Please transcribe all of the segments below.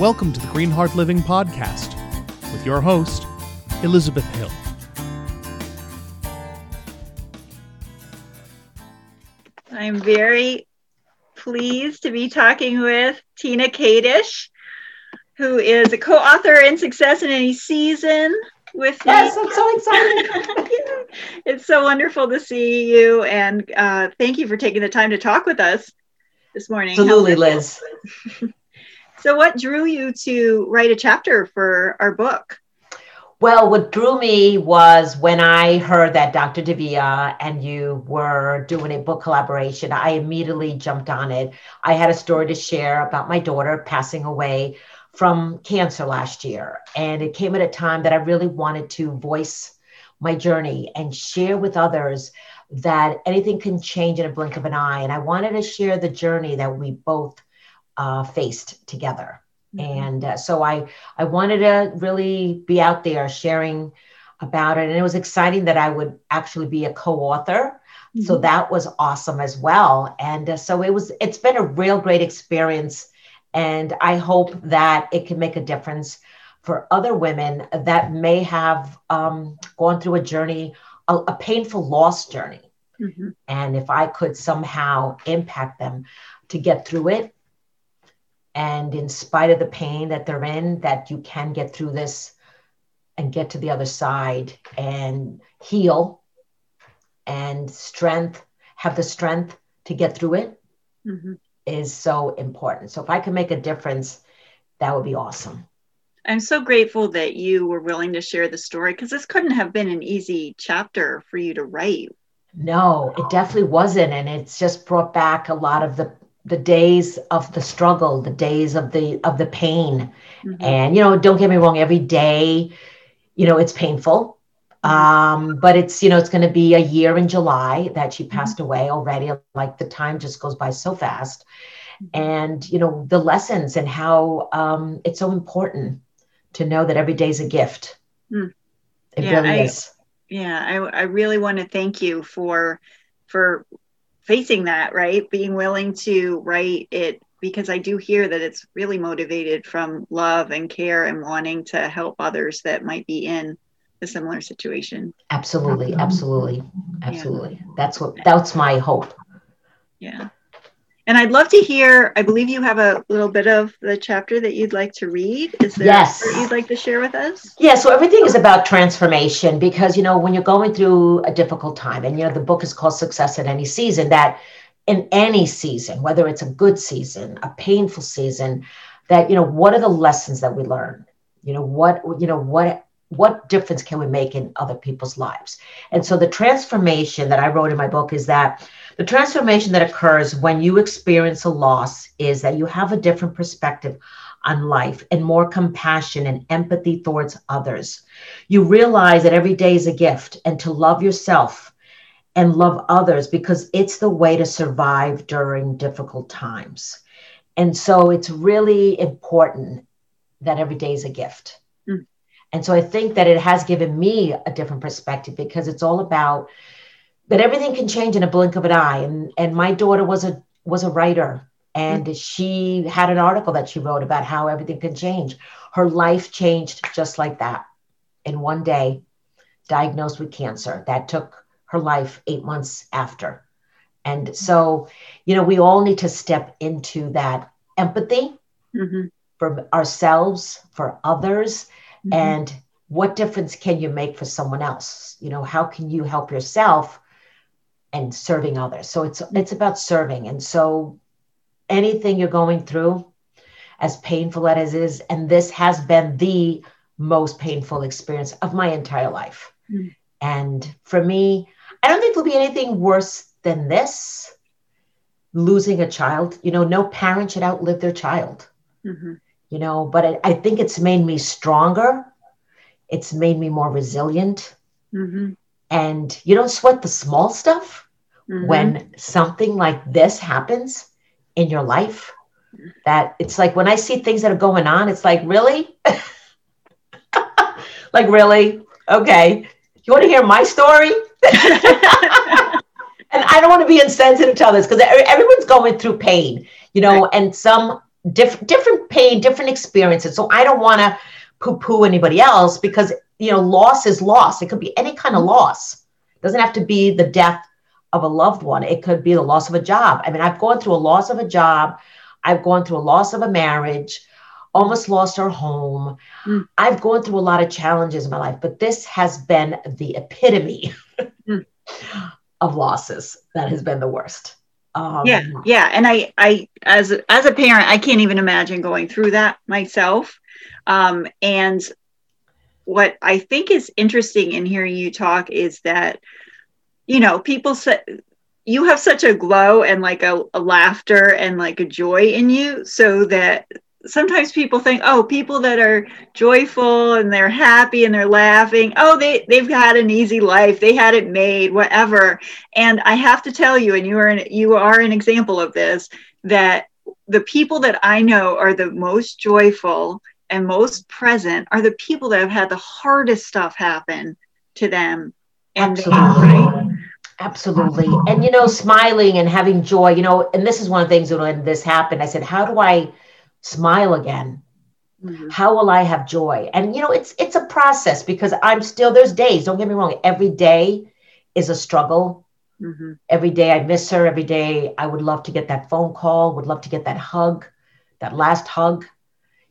Welcome to the Green Heart Living Podcast with your host, Elizabeth Hill. I'm very pleased to be talking with Tina Kadish, who is a co author in Success in Any Season with Yes, me. I'm so excited. It's so wonderful to see you, and uh, thank you for taking the time to talk with us this morning. Absolutely, Liz. So, what drew you to write a chapter for our book? Well, what drew me was when I heard that Dr. Davia and you were doing a book collaboration, I immediately jumped on it. I had a story to share about my daughter passing away from cancer last year. And it came at a time that I really wanted to voice my journey and share with others that anything can change in a blink of an eye. And I wanted to share the journey that we both uh, faced together. And uh, so I I wanted to really be out there sharing about it, and it was exciting that I would actually be a co-author. So Mhm. that was awesome as well. And uh, so it was. It's been a real great experience, and I hope that it can make a difference for other women that may have um, gone through a journey, a, a painful loss journey. Mhm. And if I could somehow impact them to get through it, and in spite of the pain that they're in, that you can get through this and get to the other side and heal and strength, have the strength to get through it Mhm. is so important. So if I can make a difference, that would be awesome. I'm so grateful that you were willing to share the story because this couldn't have been an easy chapter for you to write. No, it definitely wasn't. And it's just brought back a lot of the the days of the struggle, the days of the of the pain. Mhm. And you know, don't get me wrong, every day, you know, it's painful. Um, but it's you know, it's gonna be a year in July that she passed away already. Like the time just goes by so fast. And you know, the lessons and how um it's so important to know that every day's a gift. Mm. It Yeah, really I- is. yeah I, I really want to thank you for for facing that right? Being willing to write it because i do hear that it's really motivated from love and care and wanting to help others that might be in a similar situation. Absolutely, absolutely, absolutely. That's what that's my hope. yeah and i'd love to hear i believe you have a little bit of the chapter that you'd like to read is there Yes. you'd like to share with us Yeah, so everything is about transformation because you know when you're going through a difficult time, and you know the book is called Success in Any Season. That in any season, whether it's a good season, a painful season, that you know what are the lessons that we learn? You know what you know what what difference can we make in other people's lives? And so the transformation that I wrote in my book is that the transformation that occurs when you experience a loss is that you have a different perspective on life and more compassion and empathy towards others. You realize that every day is a gift and to love yourself and love others because it's the way to survive during difficult times. And so it's really important that every day is a gift. And so I think that it has given me a different perspective because it's all about that everything can change in a blink of an eye. And and my daughter was a was a writer and she had an article that she wrote about how everything can change. Her life changed just like that in one day, diagnosed with cancer. That took her life eight months after. And so, you know, we all need to step into that empathy Mhm, for ourselves, for others, mhm. and what difference can you make for someone else? You know, how can you help yourself and serving others? So it's it's about serving. And so anything you're going through, as painful as it is, and this has been the most painful experience of my entire life. Mm. And for me, I don't think there'll be anything worse than this. Losing a child, you know, no parent should outlive their child Mhm, you know but I, I think it's made me stronger. It's made me more resilient. Mhm, and you don't sweat the small stuff mhm. when something like this happens in your life. That it's like when i see things that are going on it's like really? Like really? Okay. You want to hear my story? And I don't want to be insensitive to others because everyone's going through pain, you know, and some different different pain, different experiences. So I don't want to poo-poo anybody else because you know loss is loss. It could be any kind of loss. It doesn't have to be the death of a loved one. It could be the loss of a job. I mean, I've gone through a loss of a job. I've gone through a loss of a marriage, almost lost our home. Mm. I've gone through a lot of challenges in my life, but this has been the epitome mm. of losses. That has been the worst. Um, yeah, yeah, and I, I, as as a parent, I can't even imagine going through that myself. Um, and what I think is interesting in hearing you talk is that, you know, people say you have such a glow and like a, a laughter and like a joy in you, so that sometimes people think, oh, people that are joyful and they're happy and they're laughing, oh, they, they've had an easy life, they had it made, whatever. And I have to tell you, and you are an, you are an example of this, that the people that I know are the most joyful and most present are the people that have had the hardest stuff happen to them. And Absolutely. They, Absolutely. And, you know, smiling and having joy, you know, and this is one of the things when this happened, I said, how do I, smile again. Mm-hmm. how will i have joy? And you know it's it's a process because i'm still there's days don't get me wrong every day is a struggle. Mm-hmm. every day i miss her. Every day i would love to get that phone call would love to get that hug that last hug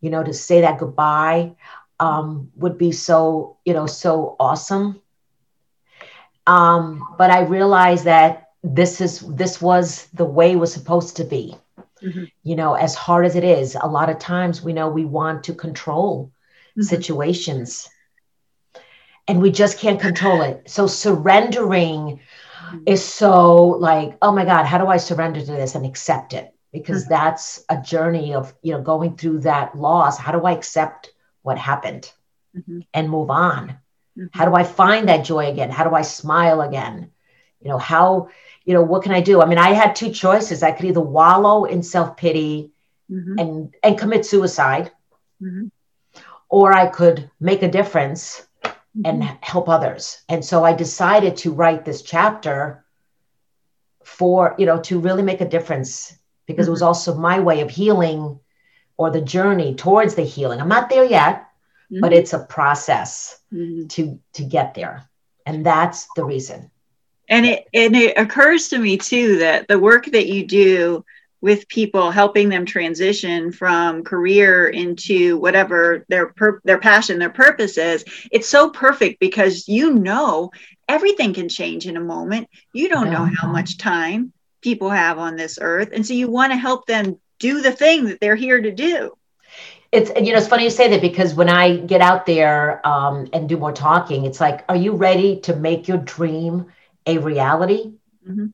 you know to say that goodbye um, would be so you know so awesome. Um, but i realized that this is this was the way it was supposed to be mm-hmm. you know as hard as it is a lot of times we know we want to control mm-hmm. situations and we just can't control it so surrendering mm-hmm. is so like oh my god how do i surrender to this and accept it because mm-hmm. that's a journey of you know going through that loss how do i accept what happened mm-hmm. and move on mm-hmm. how do i find that joy again how do i smile again you know how you know, what can I do? I mean, I had two choices. I could either wallow in self pity mm-hmm. and and commit suicide, mm-hmm. or I could make a difference mm-hmm. and help others. And so I decided to write this chapter for you know to really make a difference because it was mm-hmm. also my way of healing or the journey towards the healing. I'm not there yet, but mm-hmm. it's a process mm-hmm. to to get there, and that's the reason and it and it occurs to me too that the work that you do with people helping them transition from career into whatever their per- their passion their purpose is it's so perfect because you know everything can change in a moment. You don't know how much time people have on this earth. And so you want to help them do the thing that they're here to do. It's you know it's funny you say that because when i get out there um, and do more talking it's like are you ready to make your dream a reality mm-hmm.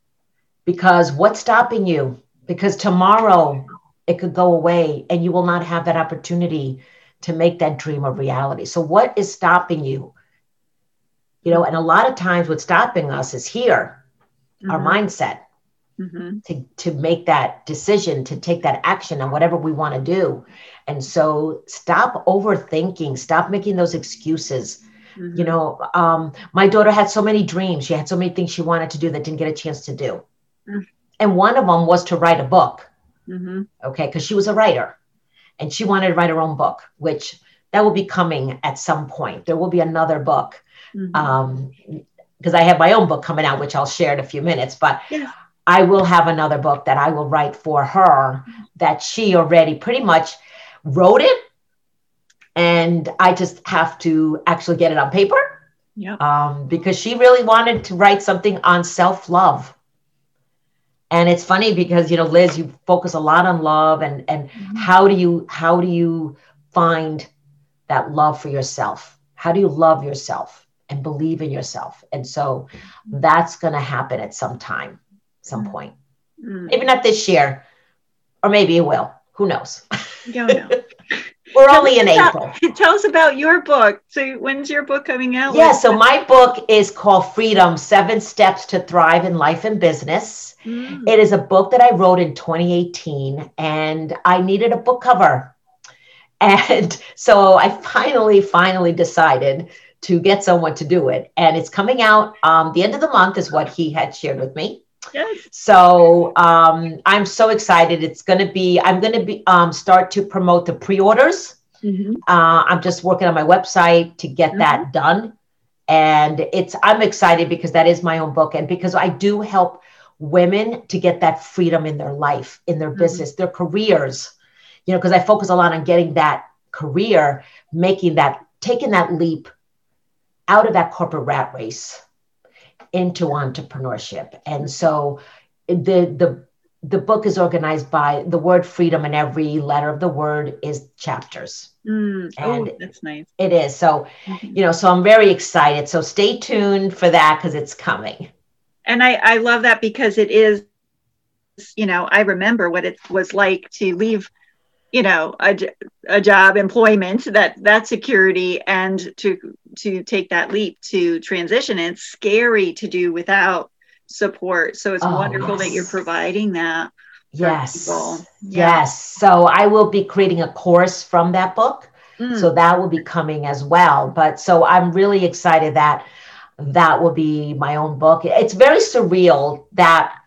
because what's stopping you because tomorrow it could go away and you will not have that opportunity to make that dream a reality so what is stopping you you know and a lot of times what's stopping us is here mm-hmm. our mindset mm-hmm. to, to make that decision to take that action on whatever we want to do and so stop overthinking stop making those excuses Mm-hmm. You know, um, my daughter had so many dreams. She had so many things she wanted to do that didn't get a chance to do. Mm-hmm. And one of them was to write a book. Mm-hmm. Okay, because she was a writer and she wanted to write her own book, which that will be coming at some point. There will be another book. Mm-hmm. Um, because I have my own book coming out, which I'll share in a few minutes. But yeah. I will have another book that I will write for her that she already pretty much wrote it and I just have to actually get it on paper. Yeah. Um, because she really wanted to write something on self love. And it's funny because you know, Liz, you focus a lot on love and and mm-hmm. how do you how do you find that love for yourself? How do you love yourself and believe in yourself? And so that's going to happen at some time, some mm. point. Mm-hmm. Maybe not this year, or maybe it will. Who knows? Don't know. We're tell only in about, April. Tell us about your book. So, when's your book coming out? Yeah, so my book is called Freedom Seven Steps to Thrive in Life and Business. Mm. It is a book that I wrote in 2018, and I needed a book cover. And so I finally, finally decided to get someone to do it. And it's coming out um, the end of the month, is what he had shared with me. Yes. So um, I'm so excited. It's going to be, I'm going to be um, start to promote the pre-orders. Mm-hmm. Uh, I'm just working on my website to get mm-hmm. that done. And it's, I'm excited because that is my own book. And because I do help women to get that freedom in their life, in their mm-hmm. business, their careers, you know, because I focus a lot on getting that career, making that, taking that leap out of that corporate rat race into entrepreneurship. And so the the the book is organized by the word freedom and every letter of the word is chapters. Mm. And oh, that's nice. It is. So, mm-hmm. you know, so I'm very excited. So stay tuned for that because it's coming. And I, I love that because it is, you know, I remember what it was like to leave you know a, a job employment that that security and to to take that leap to transition and it's scary to do without support. So it's oh, wonderful yes. that you're providing that yes. yeah. yes. So i will be creating a course from that book. Mm. so that will be coming as well. But so i'm really excited that that will be my own book. It's very surreal that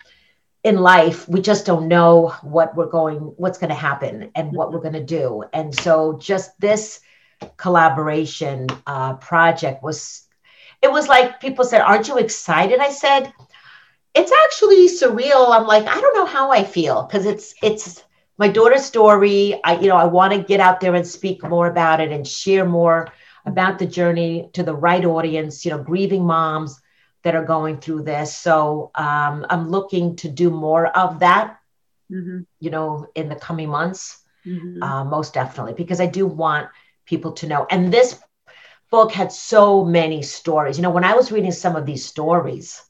in life we just don't know what we're going what's going to happen and what we're going to do. And so just this collaboration uh, project was it was like people said aren't you excited? I said it's actually surreal. I'm like i don't know how i feel because it's it's my daughter's story. I you know i want to get out there and speak more about it and share more about the journey to the right audience you know grieving moms that are going through this. So um, I'm looking to do more of that, mm-hmm. you know, in the coming months, mm-hmm. uh, most definitely, because I do want people to know. And this book had so many stories. You know, when I was reading some of these stories,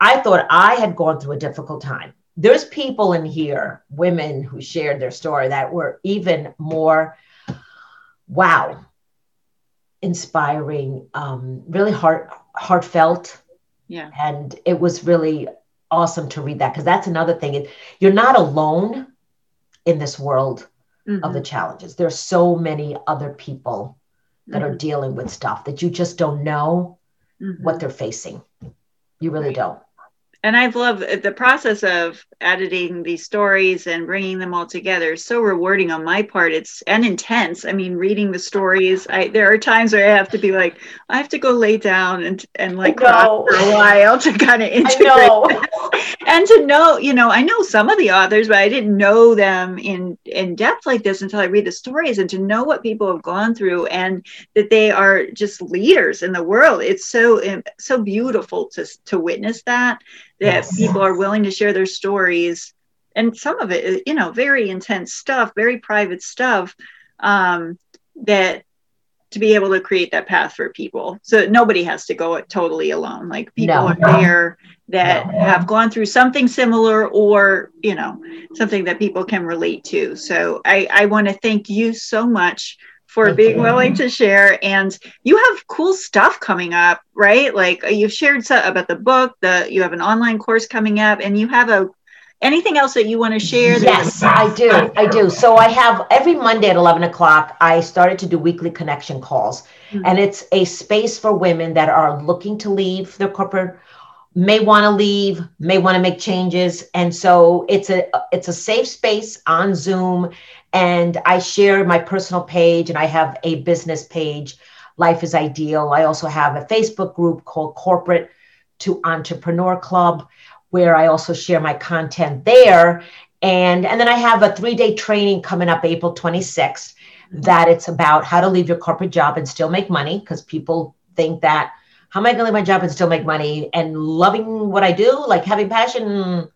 I thought I had gone through a difficult time. There's people in here, women who shared their story that were even more, wow, inspiring, um, really heart heartfelt. Yeah. And it was really awesome to read that because that's another thing. You're not alone in this world mm-hmm. of the challenges. There's so many other people that mm-hmm. are dealing with stuff that you just don't know mm-hmm. what they're facing. You really right. don't and I've loved uh, the process of editing these stories and bringing them all together. so rewarding on my part. It's and intense. I mean, reading the stories. I there are times where I have to be like, I have to go lay down and and like for a while to kind of integrate and to know. You know, I know some of the authors, but I didn't know them in in depth like this until I read the stories and to know what people have gone through and that they are just leaders in the world. It's so so beautiful to to witness that that people are willing to share their stories. And some of it you know very intense stuff very private stuff um, that to be able to create that path for people. So nobody has to go it totally alone. Like people no. are there that no. have gone through something similar or you know something that people can relate to. So i i want to thank you so much for Thank being you. willing to share. And you have cool stuff coming up, right? Like uh, you've shared about the book, the you have an online course coming up, and you have a anything else that you want to share? Yes, I do. I do. So I have every Monday at 11 o'clock, I started to do weekly connection calls. Mm-hmm. And it's a space for women that are looking to leave their corporate may want to leave may want to make changes and so it's a it's a safe space on zoom and I share my personal page and I have a business page, Life is Ideal. I also have a Facebook group called Corporate to Entrepreneur Club, where I also share my content there. And, and then I have a three day training coming up April 26th that it's about how to leave your corporate job and still make money because people think that how am I going to leave my job and still make money and loving what I do, like having passion.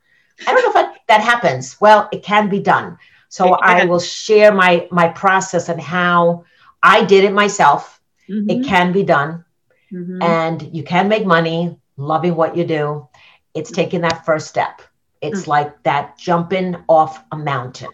I don't know if that happens. Well, it can be done. So I will share my my process and how I did it myself. Mm-hmm. It can be done. Mm-hmm. And you can make money loving what you do. It's taking that first step. It's mm-hmm. like that jumping off a mountain.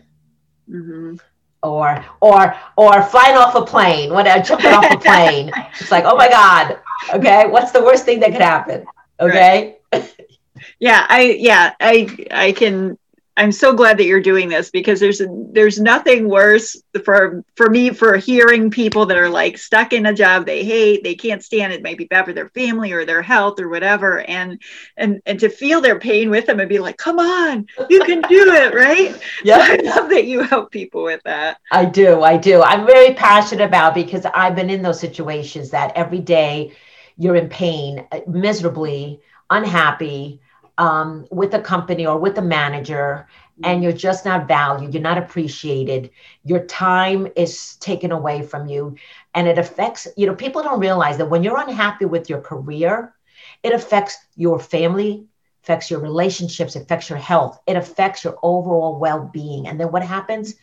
Mm-hmm. Or or or flying off a plane, whatever, jumping off a plane. It's like, oh my God. Okay. What's the worst thing that could happen? Okay. Right. yeah, I yeah, I I can I'm so glad that you're doing this because there's there's nothing worse for for me for hearing people that are like stuck in a job they hate, they can't stand it, might be bad for their family or their health or whatever, and and and to feel their pain with them and be like, come on, you can do it, right? Yeah, so I love that you help people with that. I do, I do. I'm very passionate about because I've been in those situations that every day you're in pain, miserably unhappy um, with a company or with a manager and you're just not valued, you're not appreciated, your time is taken away from you. And it affects, you know, people don't realize that when you're unhappy with your career, it affects your family, affects your relationships, affects your health, it affects your overall well being. And then what happens?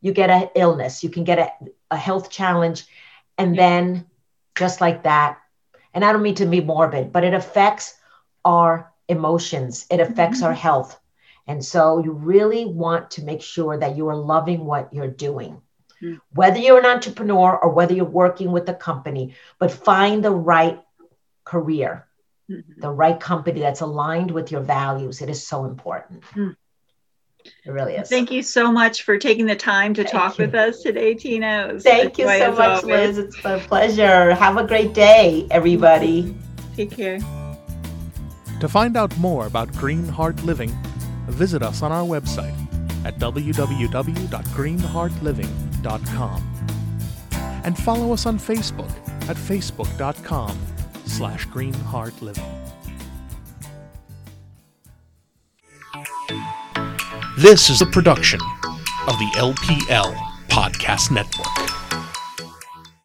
You get an illness, you can get a, a health challenge. And then just like that, and I don't mean to be morbid, but it affects our emotions, it affects mm-hmm. our health. And so you really want to make sure that you are loving what you're doing. Mm-hmm. Whether you're an entrepreneur or whether you're working with a company, but find the right career, mm-hmm. the right company that's aligned with your values. It is so important. Mm. It really is. Thank you so much for taking the time to Thank talk you. with us today, Tina. Thank you so much, always. Liz. It's a pleasure. Have a great day, everybody. Take care. To find out more about Green Heart Living, visit us on our website at www.greenheartliving.com and follow us on Facebook at facebook.com slash greenheartliving. This is a production of the LPL Podcast Network.